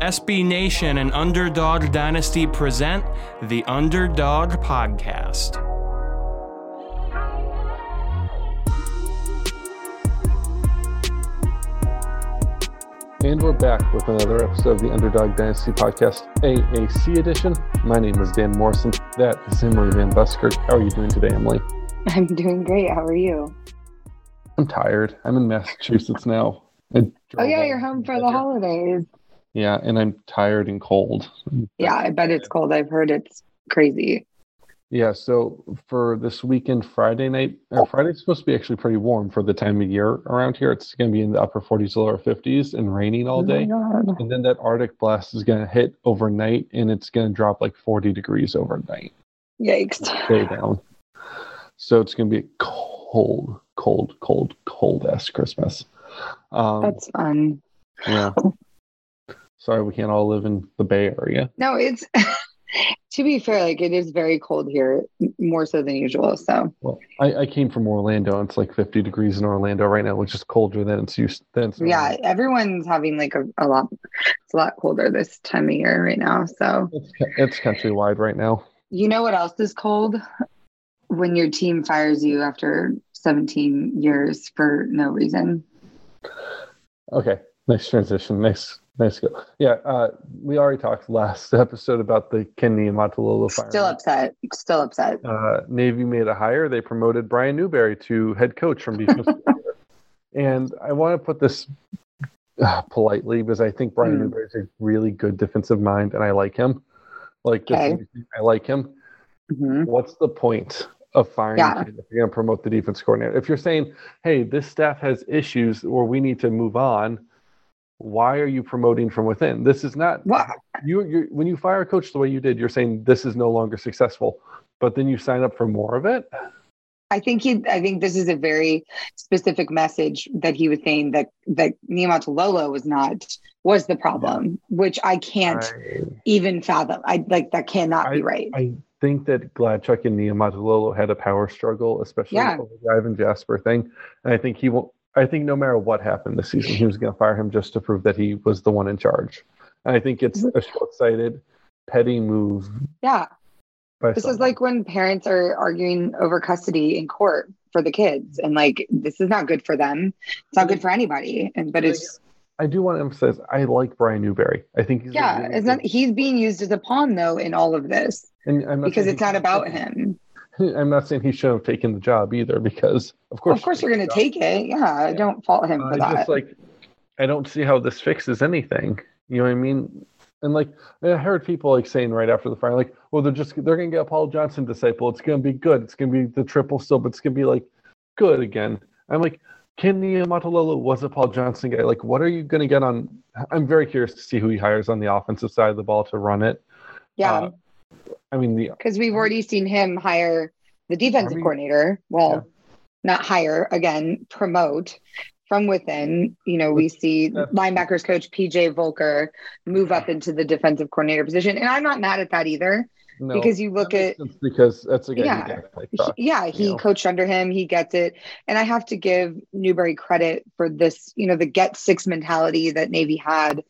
SB Nation and Underdog Dynasty present the Underdog Podcast. And we're back with another episode of the Underdog Dynasty Podcast, AAC edition. My name is Dan Morrison. That is Emily Van Buskirk. How are you doing today, Emily? I'm doing great. How are you? I'm tired. I'm in Massachusetts now. Oh yeah, you're home for the holidays. Yeah, and I'm tired and cold. Yeah, I bet it's cold. I've heard it's crazy. Yeah, so for this weekend, Friday night, or Friday's supposed to be actually pretty warm for the time of year around here. It's going to be in the upper 40s to lower 50s and raining all day. Oh and then that Arctic blast is going to hit overnight and it's going to drop like 40 degrees overnight. Yikes. Stay down. So it's going to be a cold, cold, cold, cold ass Christmas. Um, That's fun. yeah. Sorry, we can't all live in the Bay Area. No, it's to be fair, like it is very cold here, more so than usual. So Well, I, I came from Orlando. It's like 50 degrees in Orlando right now, which is colder than it's used. Than it's yeah, everyone's having like a, a lot. It's a lot colder this time of year right now. So It's, it's countrywide right now. you know what else is cold? When your team fires you after 17 years for no reason. Okay, nice transition. Nice, nice go. Yeah, uh, we already talked last episode about the Kenny Niumatalolo fire. Still upset. Still upset. uh, Navy made a hire. They promoted Brian Newberry to head coach from defense. and I want to put this uh, politely because I think Brian Hmm. Newberry is a really good defensive mind, and I like him. Like, Okay. I like him. Mhm. What's the point of firing Yeah. if you're going to promote the defense coordinator? If you're saying, "Hey, this staff has issues, or we need to move on," why are you promoting from within? This is not What? you you when you fire a coach the way you did, you're saying this is no longer successful, but then you sign up for more of it. I think he. I think this is a very specific message that he was saying that that Niumatalolo was not was the problem, which I can't I, even fathom. I like that cannot be right. I think that Gladchuk and Niumatalolo had a power struggle, especially Yeah. over the Ivin Jasper thing. And I think he won't. I think no matter what happened this season, he was going to fire him just to prove that he was the one in charge. And I think it's a short-sighted, petty move. yeah, this is like when parents are arguing over custody in court for the kids, and like this is not good for them. It's not good for anybody. And but it's I do want to emphasize, I like Brian Newberry. I think he's yeah, really not. He's being used as a pawn though in all of this and I'm because it's not about him. I'm not saying he should have taken the job either, because of course, Of course, you're going to take it. Yeah, I don't fault him for I that. just like I don't see how this fixes anything. You know what I mean? And like I heard people like saying right after the fire, like, well, they're just they're gonna get a Paul Johnson disciple. It's gonna be good. It's gonna be the triple still, but it's gonna be like good again. I'm like, Kenny Matalolo was a Paul Johnson guy. Like, what are you gonna get on? I'm very curious to see who he hires on the offensive side of the ball to run it. yeah. uh, I mean, the because we've already seen him hire the defensive coordinator. Well, Yeah. not hire again, promote from within. You know, we see linebackers coach PJ Volker move up into the defensive coordinator position, and I'm not mad at that either. no, because you look at- because that's a guy Yeah. He- yeah, he know? coached under him. He gets it, and I have to give Newberry credit for this. You know, the get six mentality that Navy had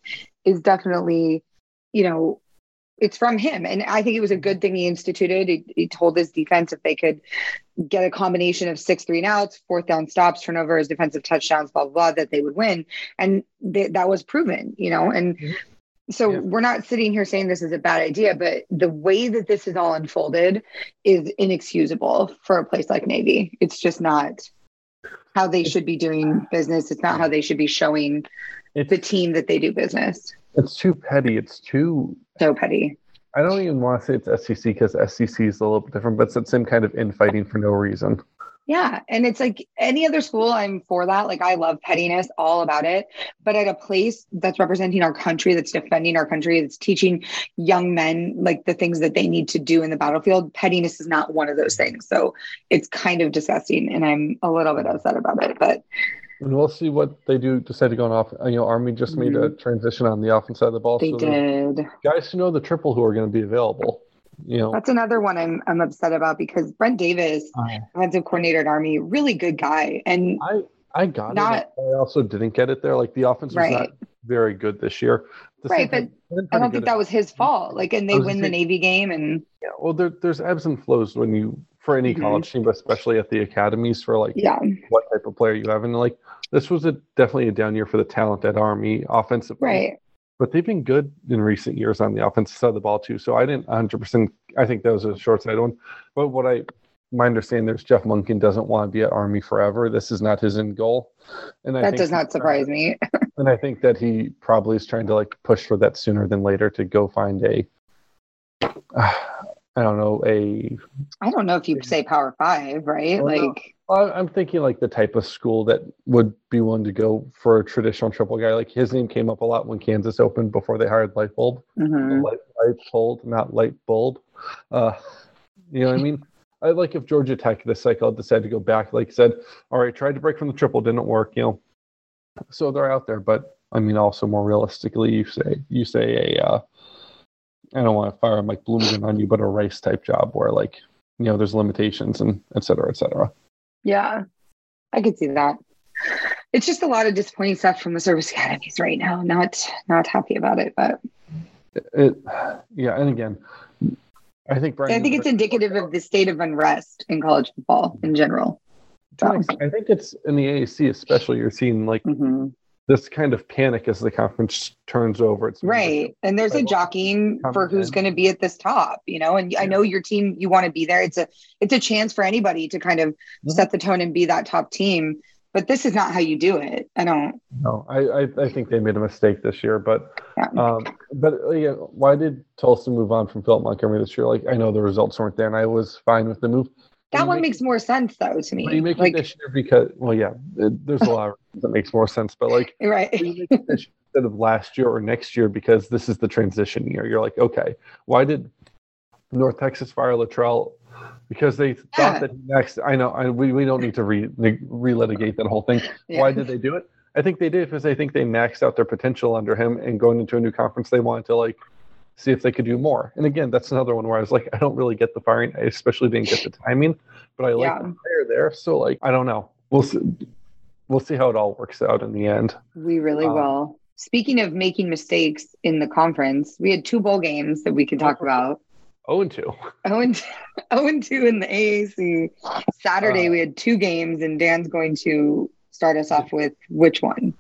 is definitely, you know, it's from him, and I think it was a good thing he instituted. He, he told his defense if they could get a combination of six three and outs, fourth down stops, turnovers, defensive touchdowns, blah blah, blah that they would win, and th- that was proven. You know, and. Mhm. So Yeah. we're not sitting here saying this is a bad idea, but the way that this is all unfolded is inexcusable for a place like Navy. It's just not how they should be doing business. It's not how they should be showing It's, the team that they do business. it's too petty. It's too So petty. I don't even want to say it's SEC because SEC is a little bit different, but it's the same kind of infighting for no reason. Yeah. And it's like any other school, I'm for that. Like I love pettiness, all about it. But at a place that's representing our country, that's defending our country, that's teaching young men like the things that they need to do in the battlefield, pettiness is not one of those things. So it's kind of disgusting. And I'm a little bit upset about it. But And we'll see what they do decide to go on off. You know, Army just made a transition on the offense side of the ball. they so did. guys who know the triple who are going to be available. You know, That's another one I'm I'm upset about because Brent Davis, offensive coordinator at Army, really good guy. And I I got Not- it. I also didn't get it there. Like the offense was Right. not very good this year. The Right, but I don't think at- that was his fault. Like, and they win the Navy game, and Yeah, well, there, there's ebbs and flows when you for any Mhm. college team, but especially at the academies for like yeah, what type of player you have. And like this was a definitely a down year for the talent at Army offensively. right. But they've been good in recent years on the offensive side of the ball too. So I didn't 100. percent I think that was a short sighted one. But what I my understanding there's Jeff Monken doesn't want to be at Army forever. This is not his end goal. And I That does not surprise me. and I think that he probably is trying to like push for that sooner than later to go find a, I don't know, a. I don't know if you say Power Five, right? Like, I- I'm thinking like the type of school that would be willing to go for a traditional triple guy. Like his name came up a lot when Kansas opened before they hired Lightbulb. mhm. Light, light bulb, not Lightbulb. Uh, you know what I mean? I like if Georgia Tech this cycle decided to go back, like said, all right, tried to break from the triple, didn't work, you know. So they're out there, but I mean, also more realistically, you say you say a, uh, I don't want to fire Mike Bloomgren on you, but a race type job where like you know there's limitations and et cetera, et cetera. Yeah, I could see that. It's just a lot of disappointing stuff from the service academies right now. Not not happy about it, but It, yeah, and again, I think Brian. I think it's indicative of the state of unrest in college football in general. Extent, I think it's in the AAC, especially. You're seeing like Mhm. This kind of panic as the conference turns over. It's Right. And there's a jockeying for who's going to be at this top, you know, and I know your team, you want to be there. It's a, it's a chance for anybody to kind of Mhm. set the tone and be that top team. But this is not how you do it. I don't, No, I, I, I think they made a mistake this year, but yeah. um, but uh, yeah, why did Tulsa move on from Philip Montgomery this year? Like I know the results weren't there, and I was fine with the move. That one makes more sense though to me. You make like, this year because well, yeah, it, there's a lot of that makes more sense. But like right. you make it this year instead of last year or next year because this is the transition year. You're like, okay, why did North Texas fire Littrell? Because they Yeah. thought that next. I know, I, we we don't need to re relitigate that whole thing. Yeah. Why did they do it? I think they did because they think they maxed out their potential under him, and going into a new conference, they wanted to like see if they could do more. And again, that's another one where I was like, I don't really get the firing. I especially didn't get the timing, but I like Yeah. the player there. So like, I don't know. We'll see. We'll see how it all works out in the end. We really Um, will. Speaking of making mistakes in the conference, we had two bowl games that we could talk about. Oh, and two. Oh and oh and two in the AAC. Saturday Uh, we had two games, and Dan's going to start us off with which one?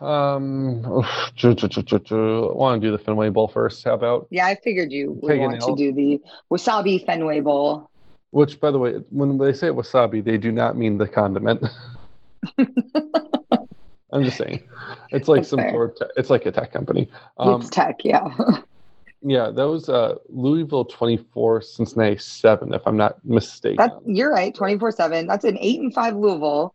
Um, I want to do the Fenway Bowl first? How about? Yeah, I figured you would want to do the Wasabi Fenway Bowl. Which, by the way, when they say wasabi, they do not mean the condiment. I'm just saying, it's like That's some fair. sort of. It's like a tech company. Um, it's tech, yeah. yeah, that was uh, Louisville 24, Cincinnati seven, if I'm not mistaken. That you're right, twenty four seven. That's an eight and five Louisville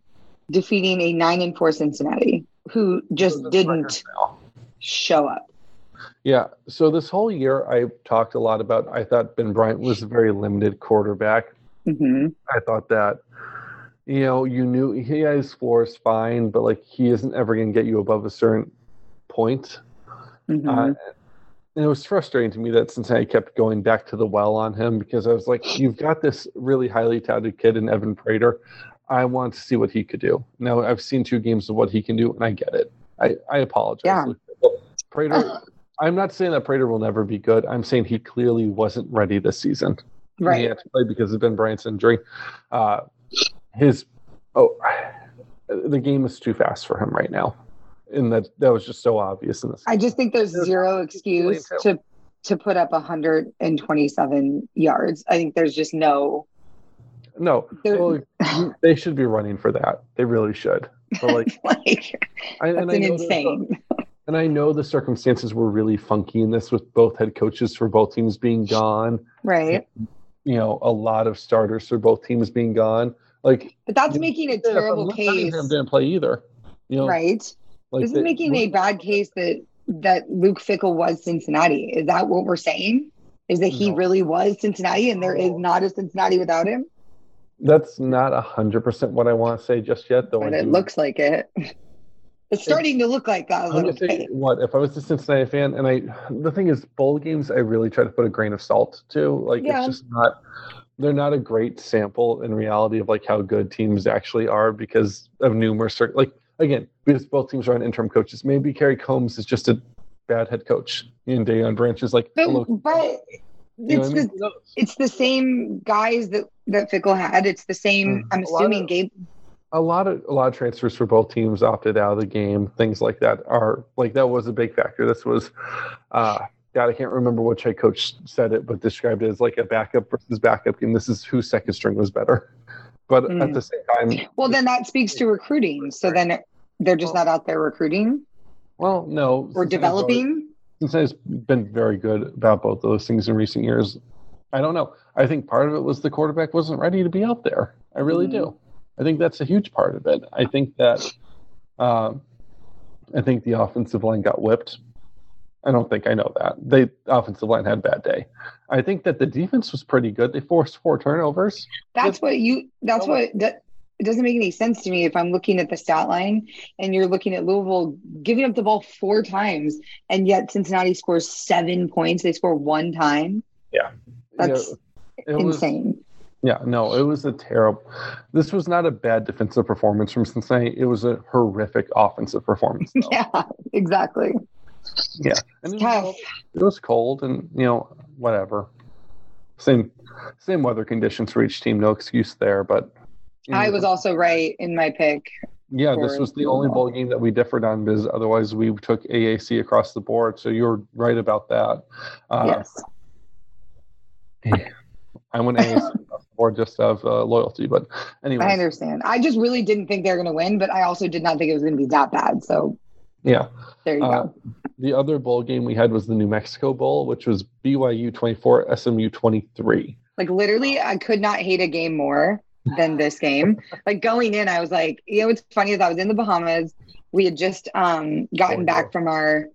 defeating a nine and four Cincinnati, who just So didn't show up. Yeah. So this whole year, I talked a lot about. I thought Ben Bryant was a very limited quarterback. hmm I thought that, you know, you knew he had his floors fine, but like he isn't ever going to get you above a certain point. hmm Uh, and it was frustrating to me that Cincinnati kept going back to the well on him because I was like, you've got this really highly touted kid in Evan Prater. I want to see what he could do. Now I've seen two games of what he can do, and I get it. I, I apologize. Yeah. Prater. I'm not saying that Prater will never be good. I'm saying he clearly wasn't ready this season. Right. He had to play because of Ben Bryant's injury. Uh, his oh, the game is too fast for him right now, and that that was just so obvious in this. I just think there's zero nothing to really excuse to to put up 127 yards. I think there's just no. No, well, they should be running for that. They really should. But like, like I, that's and I an know the- insane. and I know the circumstances were really funky in this, with both head coaches for both teams being gone. Right. You know, a lot of starters for both teams being gone. Like, But that's making a yeah, terrible case. Cunningham didn't play either. You know, Right. Like This is they- making a bad case that that Luke Fickell was Cincinnati. Is that what we're saying? Is that he No. really was Cincinnati and there is No. not a Cincinnati without him? That's not a hundred percent what I want to say just yet, though. But it do- looks like it. It's starting to look like that a I'm little gonna say bit. what if I was a Cincinnati fan, and I the thing is, bowl games I really try to put a grain of salt to. Like Yeah. it's just not. They're not a great sample in reality of like how good teams actually are because of numerous like again because both teams are on interim coaches. Maybe Kerry Combs is just a bad head coach, and Deion Branch is like, But, but You it's what I mean? the it's the same guys that that Fickell had. It's the same. Mm. I'm assuming of- Gabe. a lot of a lot of transfers for both teams opted out of the game. Things like that are like that was a big factor. This was, uh, God, I can't remember which head coach said it, but described it as like a backup versus backup game. This is whose second string was better. But at Mm. the same time, Well, then that speaks to recruiting. So then they're just Well- not out there recruiting well, no, or Cincinnati's always- developing. Cincinnati's been very good about both those things in recent years. I don't know. I think part of it was the quarterback wasn't ready to be out there. I really Mhm. do. I think that's a huge part of it. I think that um, I think the offensive line got whipped. I don't think I know that. They the offensive line had a bad day. I think that the defense was pretty good. They forced four turnovers. That's what you. That's No. what that. It doesn't make any sense to me if I'm looking at the stat line and you're looking at Louisville giving up the ball four times, and yet Cincinnati scores seven points. They score one time. That's Yeah, it was- insane. Yeah, no, it was a terrible. This was not a bad defensive performance from Cincinnati. It was a horrific offensive performance. though. Yeah, exactly. And it, Tough. was, it was cold, and you know, whatever. Same, same weather conditions for each team. No excuse there. But you know, I was also right in my pick. yeah. This was the only bowl game that we differed on because otherwise we took AAC across the board. So you were right about that. Uh, yes. I went AAC across the board just out of uh, loyalty. But anyway, I understand. I just really didn't think they were going to win, but I also did not think it was going to be that bad. So yeah. there you Uh, go. The other bowl game we had was the New Mexico Bowl, which was BYU 24, SMU 23. Like literally, I could not hate a game more than this game. like going in, I was like, you know, what's funny is I was in the Bahamas. We had just um, gotten Oh, back from our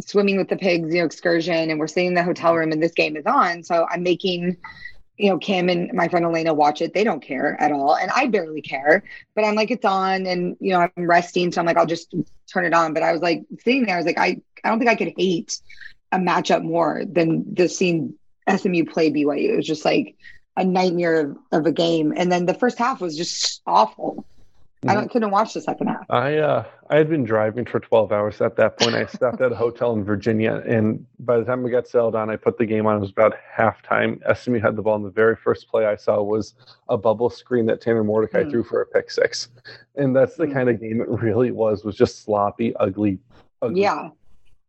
swimming with the pigs, you know, excursion, and we're sitting in the hotel room, and this game is on. So I'm making, you know, Kim and my friend Elena watch it. They don't care at all, and I barely care. But I'm like, it's on, and you know, I'm resting, so I'm like, I'll just turn it on. But I was like sitting there, I was like, I, I don't think I could hate a matchup more than the seeing SMU play BYU. It was just like a nightmare of, of a game. And then the first half was just awful. I don't couldn't watch the second half. I uh, I had been driving for 12 hours at that point. I stopped at a hotel in Virginia, and by the time we got settled on, I put the game on. It was about halftime. SMU had the ball, and the very first play I saw was a bubble screen that Tanner Mordecai Hmm. threw for a pick six, and that's the Hmm. kind of game it really was. Was just sloppy, ugly. ugly. Yeah.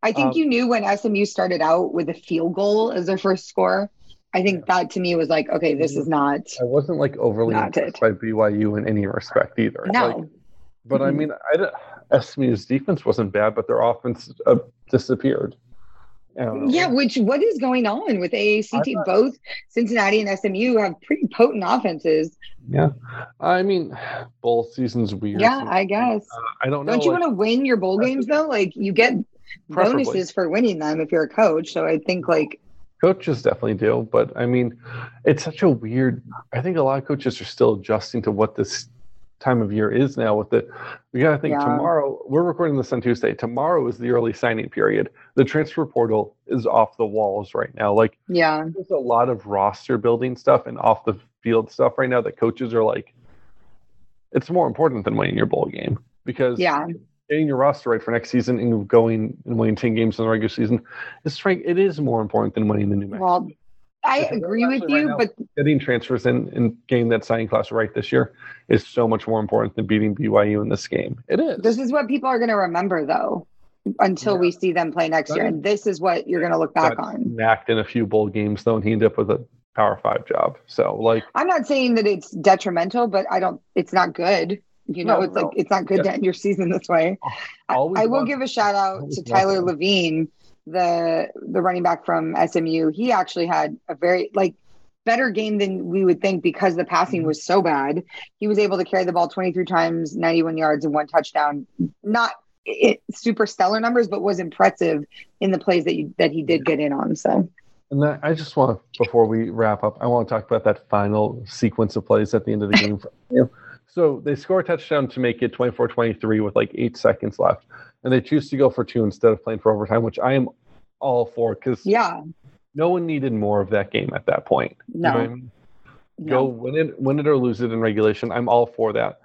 I think Um, you knew when SMU started out with a field goal as their first score. I think that to me was like, okay, this is not I wasn't like overly impressed it. by BYU in any respect either. no. Like, but I Mhm. mean, I SMU's defense wasn't bad, but their offense uh, disappeared. I. Yeah, which what is going on with AAC not- Both Cincinnati and SMU have pretty potent offenses. Yeah, I mean, bowl season's weird. Yeah, I guess. Uh, I don't know. Don't you like, want to win your bowl games though? Like you get Preferably. bonuses for winning them if you're a coach. So I think like coaches definitely do, but I mean, it's such a weird. I think a lot of coaches are still adjusting to what this time of year is now. With the, we got to think Yeah. tomorrow. We're recording this on Tuesday. Tomorrow is the early signing period. The transfer portal is off the walls right now. Like yeah, there's a lot of roster building stuff and off the field stuff right now that coaches are like. It's more important than winning your bowl game because yeah. Getting your roster right for next season and going and winning 10 games in the regular season is frank it is more important than winning the new Mexico. Well, I Because agree with right you, now- but getting transfers in and getting that signing class right this year is so much more important than beating BYU in this game. It is. this is what people are going to remember though until Yeah. we see them play next year. And this is what you're going to look back on. Knacked in a few bowl games though, and he ended up with a Power Five job. So like, I'm not saying that it's detrimental, but I don't, it's not good. You know, No, it's no. like, it's not good to end your season this way. I, Always I will give a shout out to Tyler. Lavine, the the running back from SMU. He actually had a very like better game than we would think because the passing Mm-hmm. was so bad. He was able to carry the ball 23 times, 91 yards, and one touchdown. Not it, super stellar numbers, but was impressive in the plays that you, that he did get in on. So and that, I just want to before we wrap up, I want to talk about that final sequence of plays at the end of the game. For, you know, so they score a touchdown to make it 24-23 with like eight seconds left, and they choose to go for two instead of playing for overtime, which I am all for because yeah, no one needed more of that game at that point. You know I mean? no. Go win it, win it or lose it in regulation. I'm all for that.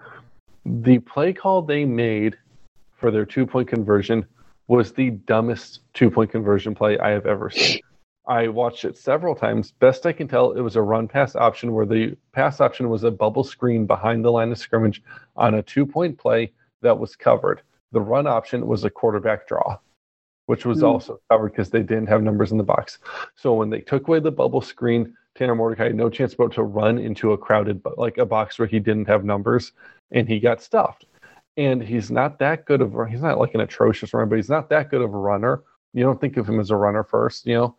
The play call they made for their two point conversion was the dumbest two point conversion play I have ever seen. I watched it several times. Best I can tell, it was a run pass option where the pass option was a bubble screen behind the line of scrimmage on a two point play that was covered. The run option was a quarterback draw, which was Hmm. also covered because they didn't have numbers in the box. So when they took away the bubble screen, Tanner Mordecai had no chance but to run into a crowded, like a box where he didn't have numbers, and he got stuffed. And he's not that good of. He's not like an atrocious runner, but he's not that good of a runner. You don't think of him as a runner first, you know.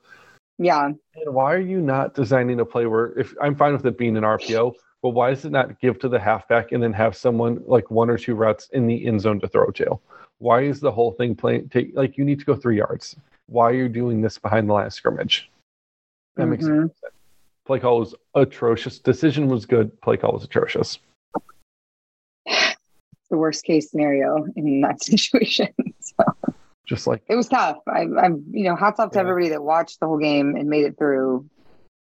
Yeah. And why are you not designing a play where if I'm fine with it being an RPO, but why does it not give to the halfback and then have someone like one or two routes in the end zone to throw to? Why is the whole thing playing take like you need to go three yards? Why are you doing this behind the line of scrimmage? That makes Mhm. sense. Play call was atrocious. Decision was good. Play call was atrocious. The worst case scenario in that situation. so Just like it was tough. I, I'm, you know, hats off to Yeah. everybody that watched the whole game and made it through.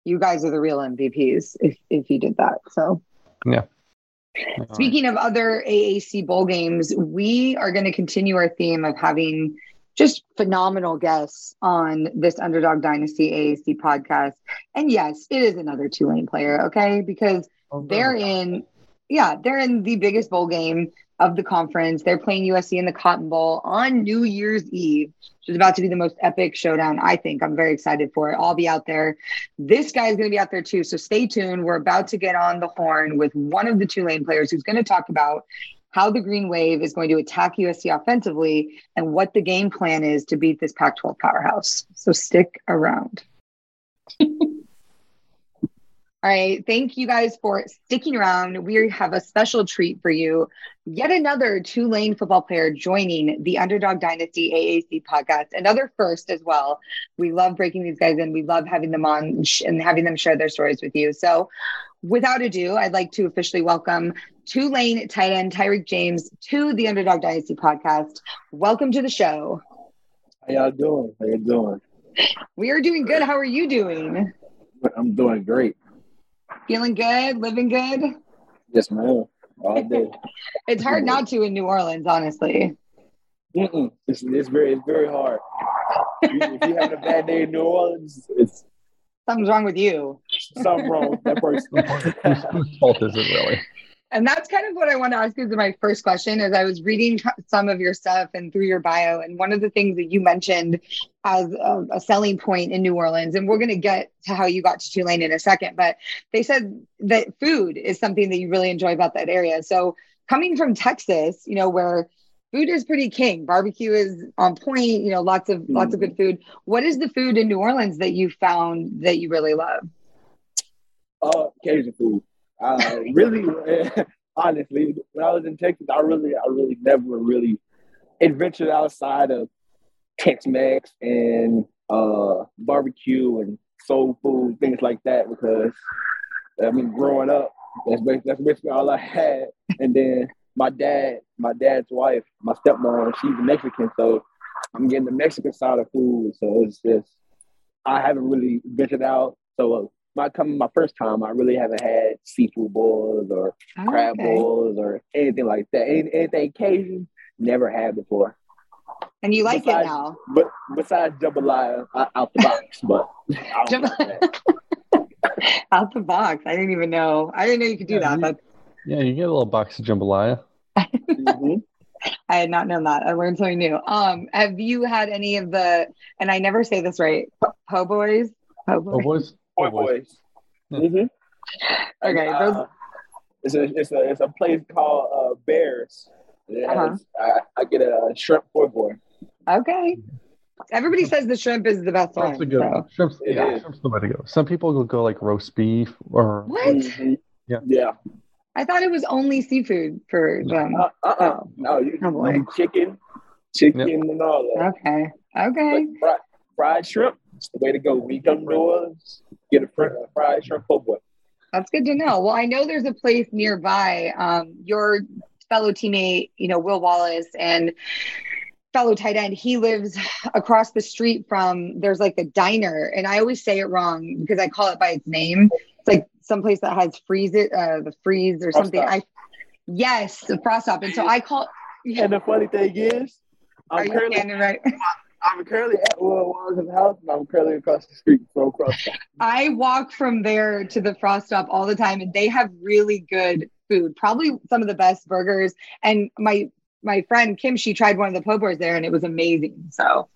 You guys are the real MVPs if if you did that. So yeah. Speaking of other AAC bowl games, we are going to continue our theme of having just phenomenal guests on this Underdog Dynasty AAC podcast. And yes, it is another Tulane player, okay? Because oh, they're in, yeah, they're in the biggest bowl game of the conference. They're playing USC in the Cotton Bowl on New Year's Eve, which is about to be the most epic showdown, I think. I'm very excited for it. I'll be out there. This guy is going to be out there too. So stay tuned. We're about to get on the horn with one of the Tulane players who's going to talk about how the Green Wave is going to attack USC offensively and what the game plan is to beat this Pac 12 powerhouse. So stick around. All right. Thank you guys for sticking around. We have a special treat for you. Yet another Tulane football player joining the Underdog Dynasty AAC podcast. Another first as well. We love breaking these guys in. We love having them on and having them share their stories with you. So, without ado, I'd like to officially welcome Tulane tight end Tyrick James to the Underdog Dynasty podcast. Welcome to the show. How y'all doing? How you doing? We are doing good. How are you doing? I'm doing great. Feeling good? Living good? Yes, ma'am. All day. It's hard not to in New Orleans, honestly. Mm-mm. It's, it's very it's very hard. if you have a bad day in New Orleans, it's Something's wrong with you. something wrong with that person. whose, whose fault is it really? And that's kind of what I want to ask you my first question as I was reading some of your stuff and through your bio. And one of the things that you mentioned as a, a selling point in New Orleans, and we're going to get to how you got to Tulane in a second, but they said that food is something that you really enjoy about that area. So coming from Texas, you know, where food is pretty king, barbecue is on point, you know, lots of lots of good food. What is the food in New Orleans that you found that you really love? Uh, Cajun food. Uh, really, honestly, when I was in Texas, I really, I really never really adventured outside of Tex-Mex and uh, barbecue and soul food, things like that. Because I mean, growing up, that's basically, that's basically all I had. And then my dad, my dad's wife, my stepmom, she's Mexican, so I'm getting the Mexican side of food. So it's just I haven't really ventured out. So my coming my first time, I really haven't had seafood boils or crab Oh, Okay. boils or anything like that. Any, anything Cajun, never had before. And you like it now. But besides jambalaya out the box, but I don't like that. Out the box. I didn't even know. I didn't know you could do Yeah, that. you- But Yeah, you get a little box of jambalaya. Mhm. I had not known that. I learned something new. Um, have you had any of the? And I never say this right. Po' boys. Po' Oh boys. boys, Boy, oh boys. boys. Mhm. Okay, Uh, those- it's a it's a it's a place called uh, Bears. It Uh-huh. has- I, I get a shrimp boy boy. Okay. Everybody says the shrimp is the best That's a one. good so- one. Shrimp's, It yeah, is. shrimp's the way to go. Some people will go like roast beef or What? Mhm. Yeah. Yeah. I thought it was only seafood for them. Uh, uh, Oh. No, you Oh, boy. you chicken, chicken and all that. Okay. Okay. But fried, fried shrimp, it's the way to go. We you come to New Orleans, get a fr- a fried shrimp po' boy. That's good to know. Well, I know there's a place nearby. Um, your fellow teammate, you know, Will Wallace and fellow tight end, he lives across the street from there's like a diner, and I always say it wrong because I call it by its name. It's like someplace that has freeze it, uh, the freeze or something. I yes, the Frostop. And so I call and the funny thing is, Are I'm you currently standing right? I'm currently at Will Wallace's house, and I'm currently across the street from across. I walk from there to the Frostop all the time, and they have really good food. Probably some of the best burgers. And my my friend Kim, she tried one of the po' boys there, and it was amazing. So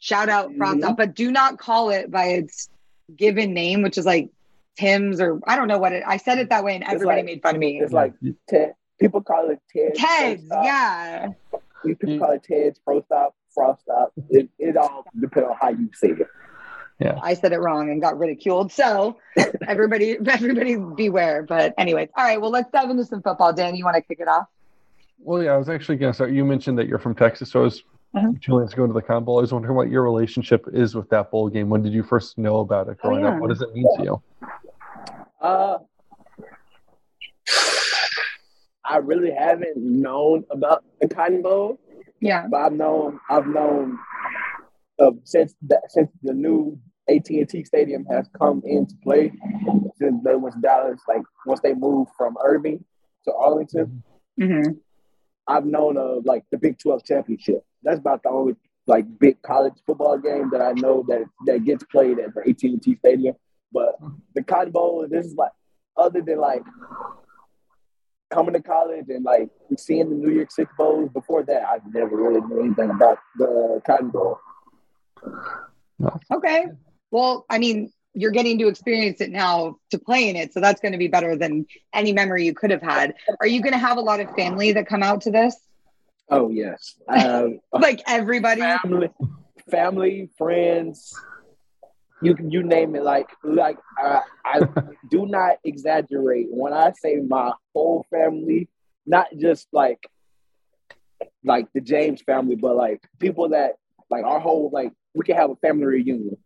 shout out Frost Mhm. Stop, but do not call it by its given name, which is like Tim's or I don't know what it. I said it that way, and everybody like- made fun of me. It's like Ted. People call it Ted. Ted's, Pro Stop. yeah. People call it Ted's Pro Stop, Frostop. It, it all depends on how you say it. Yeah. I said it wrong and got ridiculed. So everybody, everybody beware. But anyways, all right. Well, let's dive into some football. Dan, you want to kick it off? Well, yeah, I was actually going to start. You mentioned that you're from Texas, so I was Mhm. Tulane's going to the Cotton Bowl. I was wondering what your relationship is with that bowl game. When did you first know about it Oh, growing yeah. up? What does it mean to you? Uh, I really haven't known about the Cotton Bowl, Yeah. but I've known I've known uh, since that since the new AT and T Stadium has come into play since they was Dallas like once they moved from Irving to Arlington. hmm I've known of like the Big Twelve championship. That's about the only like big college football game that I know that that gets played at the AT and T Stadium. But the Cotton Bowl, this is like other than like coming to college and like seeing the New York Six Bowls. Before that, I never really knew anything about the Cotton Bowl. Okay. Well, I mean, you're getting to experience it now to play in it. So that's going to be better than any memory you could have had. Are you going to have a lot of family that come out to this? Oh yes, um, Like everybody? family, family, friends. You can you name it. Like like I, I do not exaggerate when I say my whole family, not just like like the James family, but like people that like our whole like we can have a family reunion.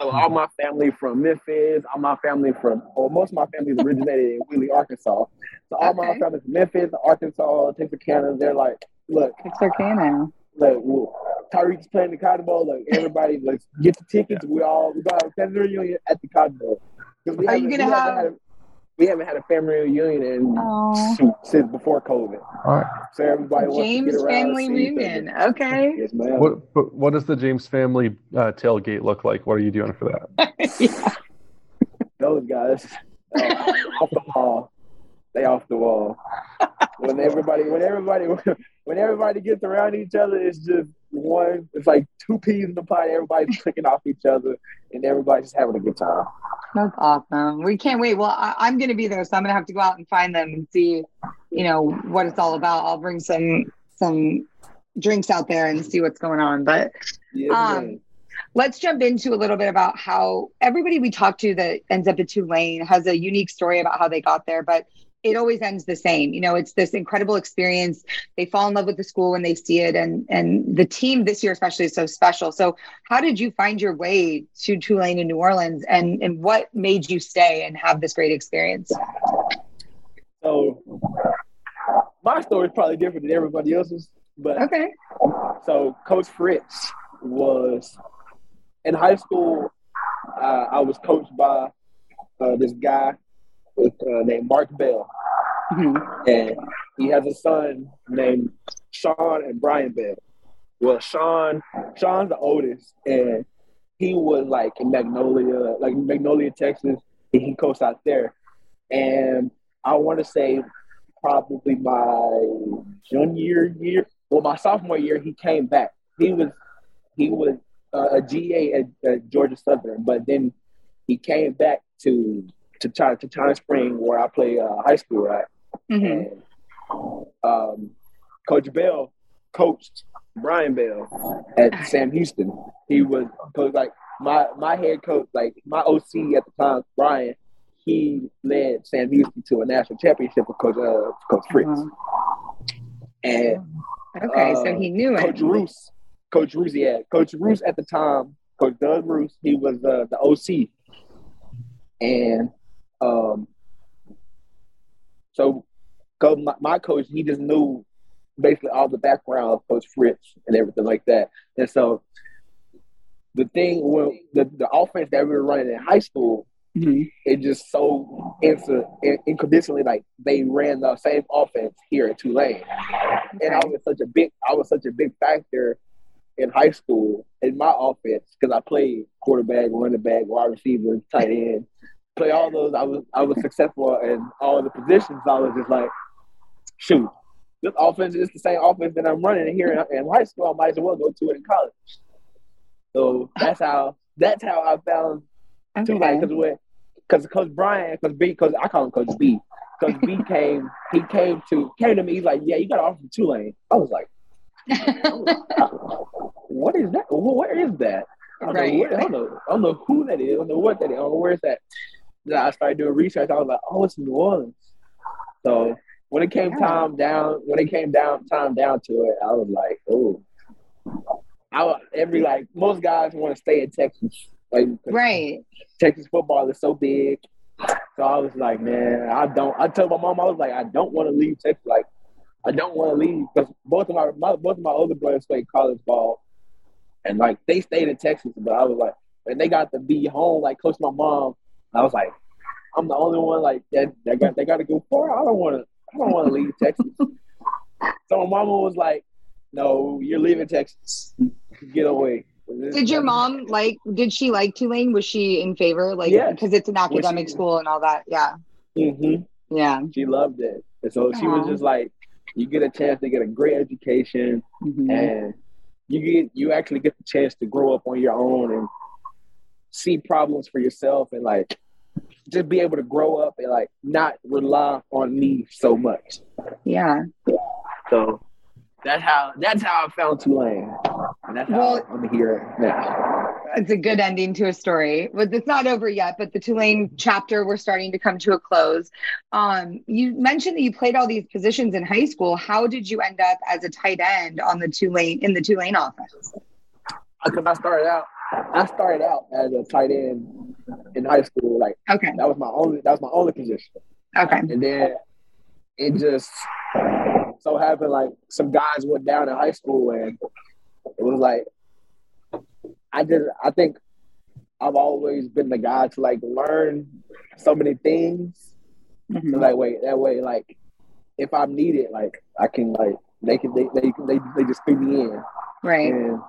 So all mm-hmm. my family from Memphis, all my family from or most of my family is originated in Wheelie, Arkansas. So all my Okay. family from Memphis, Arkansas, Texarkana, they're like, look, It's okay now. Like well, Tyrick's playing the Cotton Bowl. Like everybody, like get the tickets. We all we got a family reunion at the Cotton Bowl. 'Cause we Are you haven't- gonna we haven't have- had a- we haven't had a family reunion in Oh. shoot, since before COVID. All right. So everybody wants to James family and see each other. reunion. Okay. Yes, ma'am. What but what does the James family uh, tailgate look like? What are you doing for that? yeah. Those guys uh, off the wall. They off the wall. When everybody, when everybody, when everybody gets around each other, it's just one. It's like two peas in the pot. Everybody's clicking off each other, and everybody's just having a good time. That's awesome. We can't wait. Well, I, I'm going to be there, so I'm going to have to go out and find them and see, you know, what it's all about. I'll bring some some drinks out there and see what's going on. But Yes, Um, ma'am. let's jump into a little bit about how everybody we talk to that ends up at Tulane has a unique story about how they got there, but it always ends the same. You know, it's this incredible experience. They fall in love with the school when they see it, and and the team this year especially is so special. So, how did you find your way to Tulane in New Orleans, and and what made you stay and have this great experience? So my story is probably different than everybody else's, but Okay. so Coach Fritz was in high school. Uh, I was coached by uh, this guy uh, named Mark Bell, Mhm. and he has a son named Sean and Brian Bell. Well, Sean, Sean's the oldest, and he was like in Magnolia, like Magnolia, Texas. And he coached out there, and I want to say probably my junior year, well, my sophomore year, he came back. He was he was uh, a GA at, at Georgia Southern, but then he came back to to China, to China Spring, where I play uh, high school at. Mhm. And, um, Coach Bell coached Brian Bell at Sam Houston. He was coach like my my head coach, like my OC at the time, Brian. He led Sam Houston to a national championship with Coach uh, Coach Fritz. Wow. And Okay, so Uh, he knew it. Coach Roos, Coach Roos, yeah, Coach Roos at the time, Coach Doug Roos, he was uh, the OC, and um, so go my, my coach, he just knew basically all the background of Coach Fritz and everything like that, and so the thing when the, the offense that we were running in high school Mhm. it just so instant, unconditionally like they ran the same offense here at Tulane, and I was such a big I was such a big factor in high school in my offense because I played quarterback, running back, wide receiver, tight end, play all those. I was I was successful in all the positions. I was just like, shoot, this offense is the same offense that I'm running here in, in high school. I might as well go to it in college. So that's how that's how I found Tulane Okay. because when because Coach Brian, because B, because I call him Coach B, because B came, he came to came to me. He's like, "Yeah, you got offer from Tulane." I was like, "What is that? Wh- Where is that?" I don't, know, where, I, don't know, I don't know who that is. I don't know what that is. I don't know where's that. Then I started doing research. I was like, "Oh, it's New Orleans." So when it came time down, when it came down time down to it, I was like, "Oh." I every like most guys want to stay in Texas, like Right. Texas football is so big. So I was like, man, I don't. I told my mom, I was like, I don't want to leave Texas. Like, I don't want to leave because both of my, my both of my older brothers played college ball, and like they stayed in Texas. But I was like, and they got to be home, like close to my mom. I was like, I'm the only one like that. That got they got to go far. I don't want to. I don't want to leave Texas. so my mama was like, No, you're leaving Texas. Get away. Did your mom like? Did she like Tulane? Was she in favor? Like, Yes. because it's an academic she- school and all that. Yeah. hmm Yeah. She loved it, and so she was just like, you get a chance to get a great education, Mhm. and you get you actually get the chance to grow up on your own and see problems for yourself, and like just be able to grow up and like not rely on me so much. Yeah. So that's how that's how I found Tulane, and that's how Well- I'm here now. It's a good ending to a story. But it's not over yet, but the Tulane chapter, we're starting to come to a close. Um, you mentioned that you played all these positions in high school. How did you end up as a tight end on the Tulane in the Tulane offense? Because I started out, I started out as a tight end in high school. Like Okay. that was my only that was my only position. Okay. And then it just so happened like some guys went down in high school and it was like I just I think I've always been the guy to like learn so many things. Mhm. So that way that way like if I'm needed, like I can like they can they they they, they just put me in. Right. And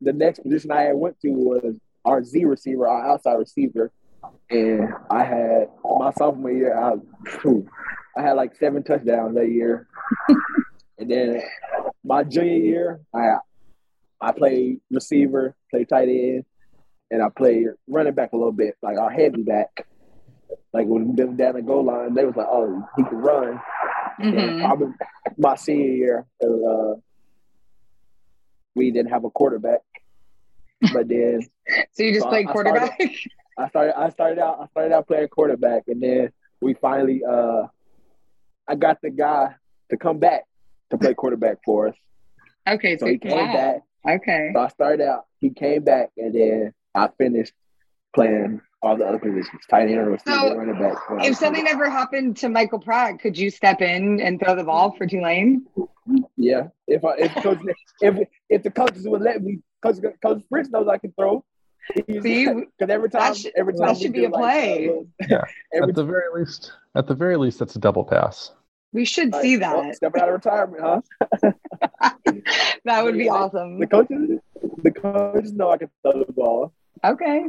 the next position I had went to was our Z receiver, our outside receiver. And I had my sophomore year, I, I had like seven touchdowns that year. and then my junior year, I I played receiver, played tight end, and I played running back a little bit, like our heavy back. Like when been down the goal line, they was like, "Oh, he can run." And Mhm. probably my senior year, uh, we didn't have a quarterback. But then So you just So I- played I started- quarterback? I started I started out I started out playing quarterback and then we finally uh I got the guy to come back to play quarterback for us. okay. So he came wow. back. Okay. So I started out, he came back and then I finished playing all the other positions, tight end, receiver, So, running back. If something ever happened to Michael Pratt, could you step in and throw the ball for Tulane? Yeah. If I if coach if if the coaches would let me coach coach Fritz knows I can throw. See, Because every time, that should- every time that should be a like, play. uh, Yeah. every At the very least, at the very least, that's a double pass. We should Like, see that. stepping out of retirement, huh? That would be Yeah. awesome. The coaches, the coaches know I can throw the ball. Okay.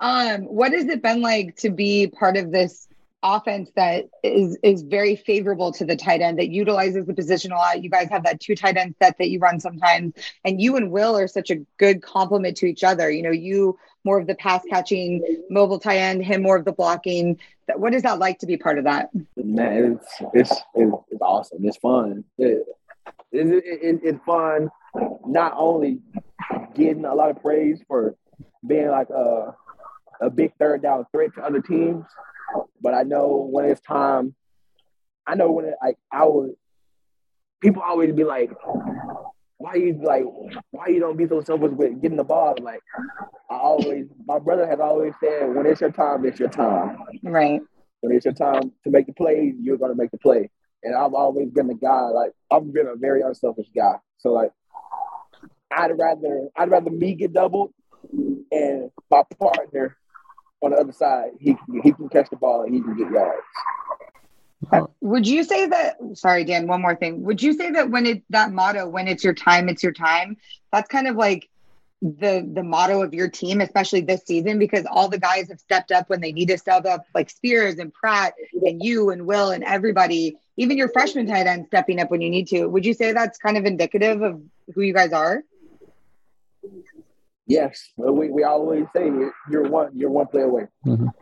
Um, what has it been like to be part of this offense that is is very favorable to the tight end that utilizes the position a lot? You guys have that two tight end set that you run sometimes, and you and Will are such a good complement to each other. You know, you more of the pass catching, mobile tight end, him more of the blocking. What is that like to be part of that? Man, it's it's it's, awesome. It's fun. It, it, it, it's fun. Not only getting a lot of praise for being like a a big third down threat to other teams, but I know when it's time. I know when it, like I would. People always be like, "Why you like? Why you don't be so selfish with getting the ball?" Like I always, my brother has always said, "When it's your time, it's your time." Right. when it's your time to make the play, you're gonna make the play. And I've always been the guy, like I've been a very unselfish guy. So like I'd rather I'd rather me get doubled and my partner on the other side, he can, he can catch the ball and he can get yards. Would you say that? Sorry, Dan. One more thing. Would you say that when it that motto, when it's your time, it's your time. That's kind of like the the motto of your team, especially this season, because all the guys have stepped up when they need to step up, like Spears and Pratt and you and Will and everybody, even your freshman tight end stepping up when you need to. Would you say that's kind of indicative of who you guys are? Yes, we, we always say you're one you're one play away. Mhm.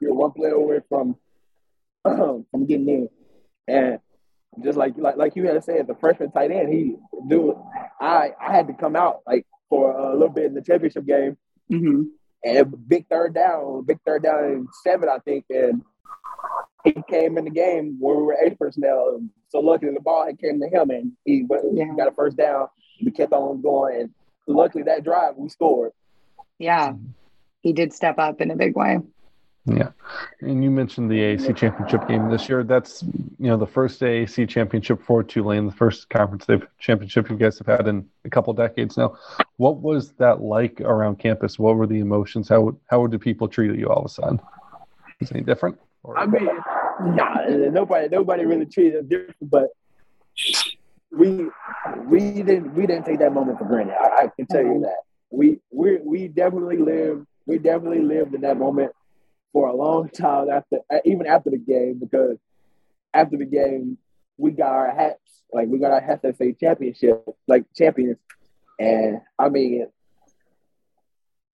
You're one play away from from getting in, and just like like like you had said, the freshman tight end, he do. I I had to come out like for a little bit in the championship game, Mm-hmm. and big third down, big third down in seven, I think, and he came in the game where we were eight personnel. So luckily the ball had came to him, and he, went, he got a first down. We kept on going, and luckily that drive we scored. Yeah, he did step up in a big way. Yeah, and you mentioned the AAC championship game this year. That's you know the first AAC championship for Tulane, the first conference championship you guys have had in a couple decades now. What was that like around campus? What were the emotions? How how did people treat you all of a sudden? Is it any different? Or- I mean, nah, nobody nobody really treated us different, but we we didn't we didn't take that moment for granted. I, I can tell you mm-hmm. that we we we definitely lived we definitely lived in that moment for a long time after uh, even after the game because after the game we got our hats like we got our hats that say championship like champions and I mean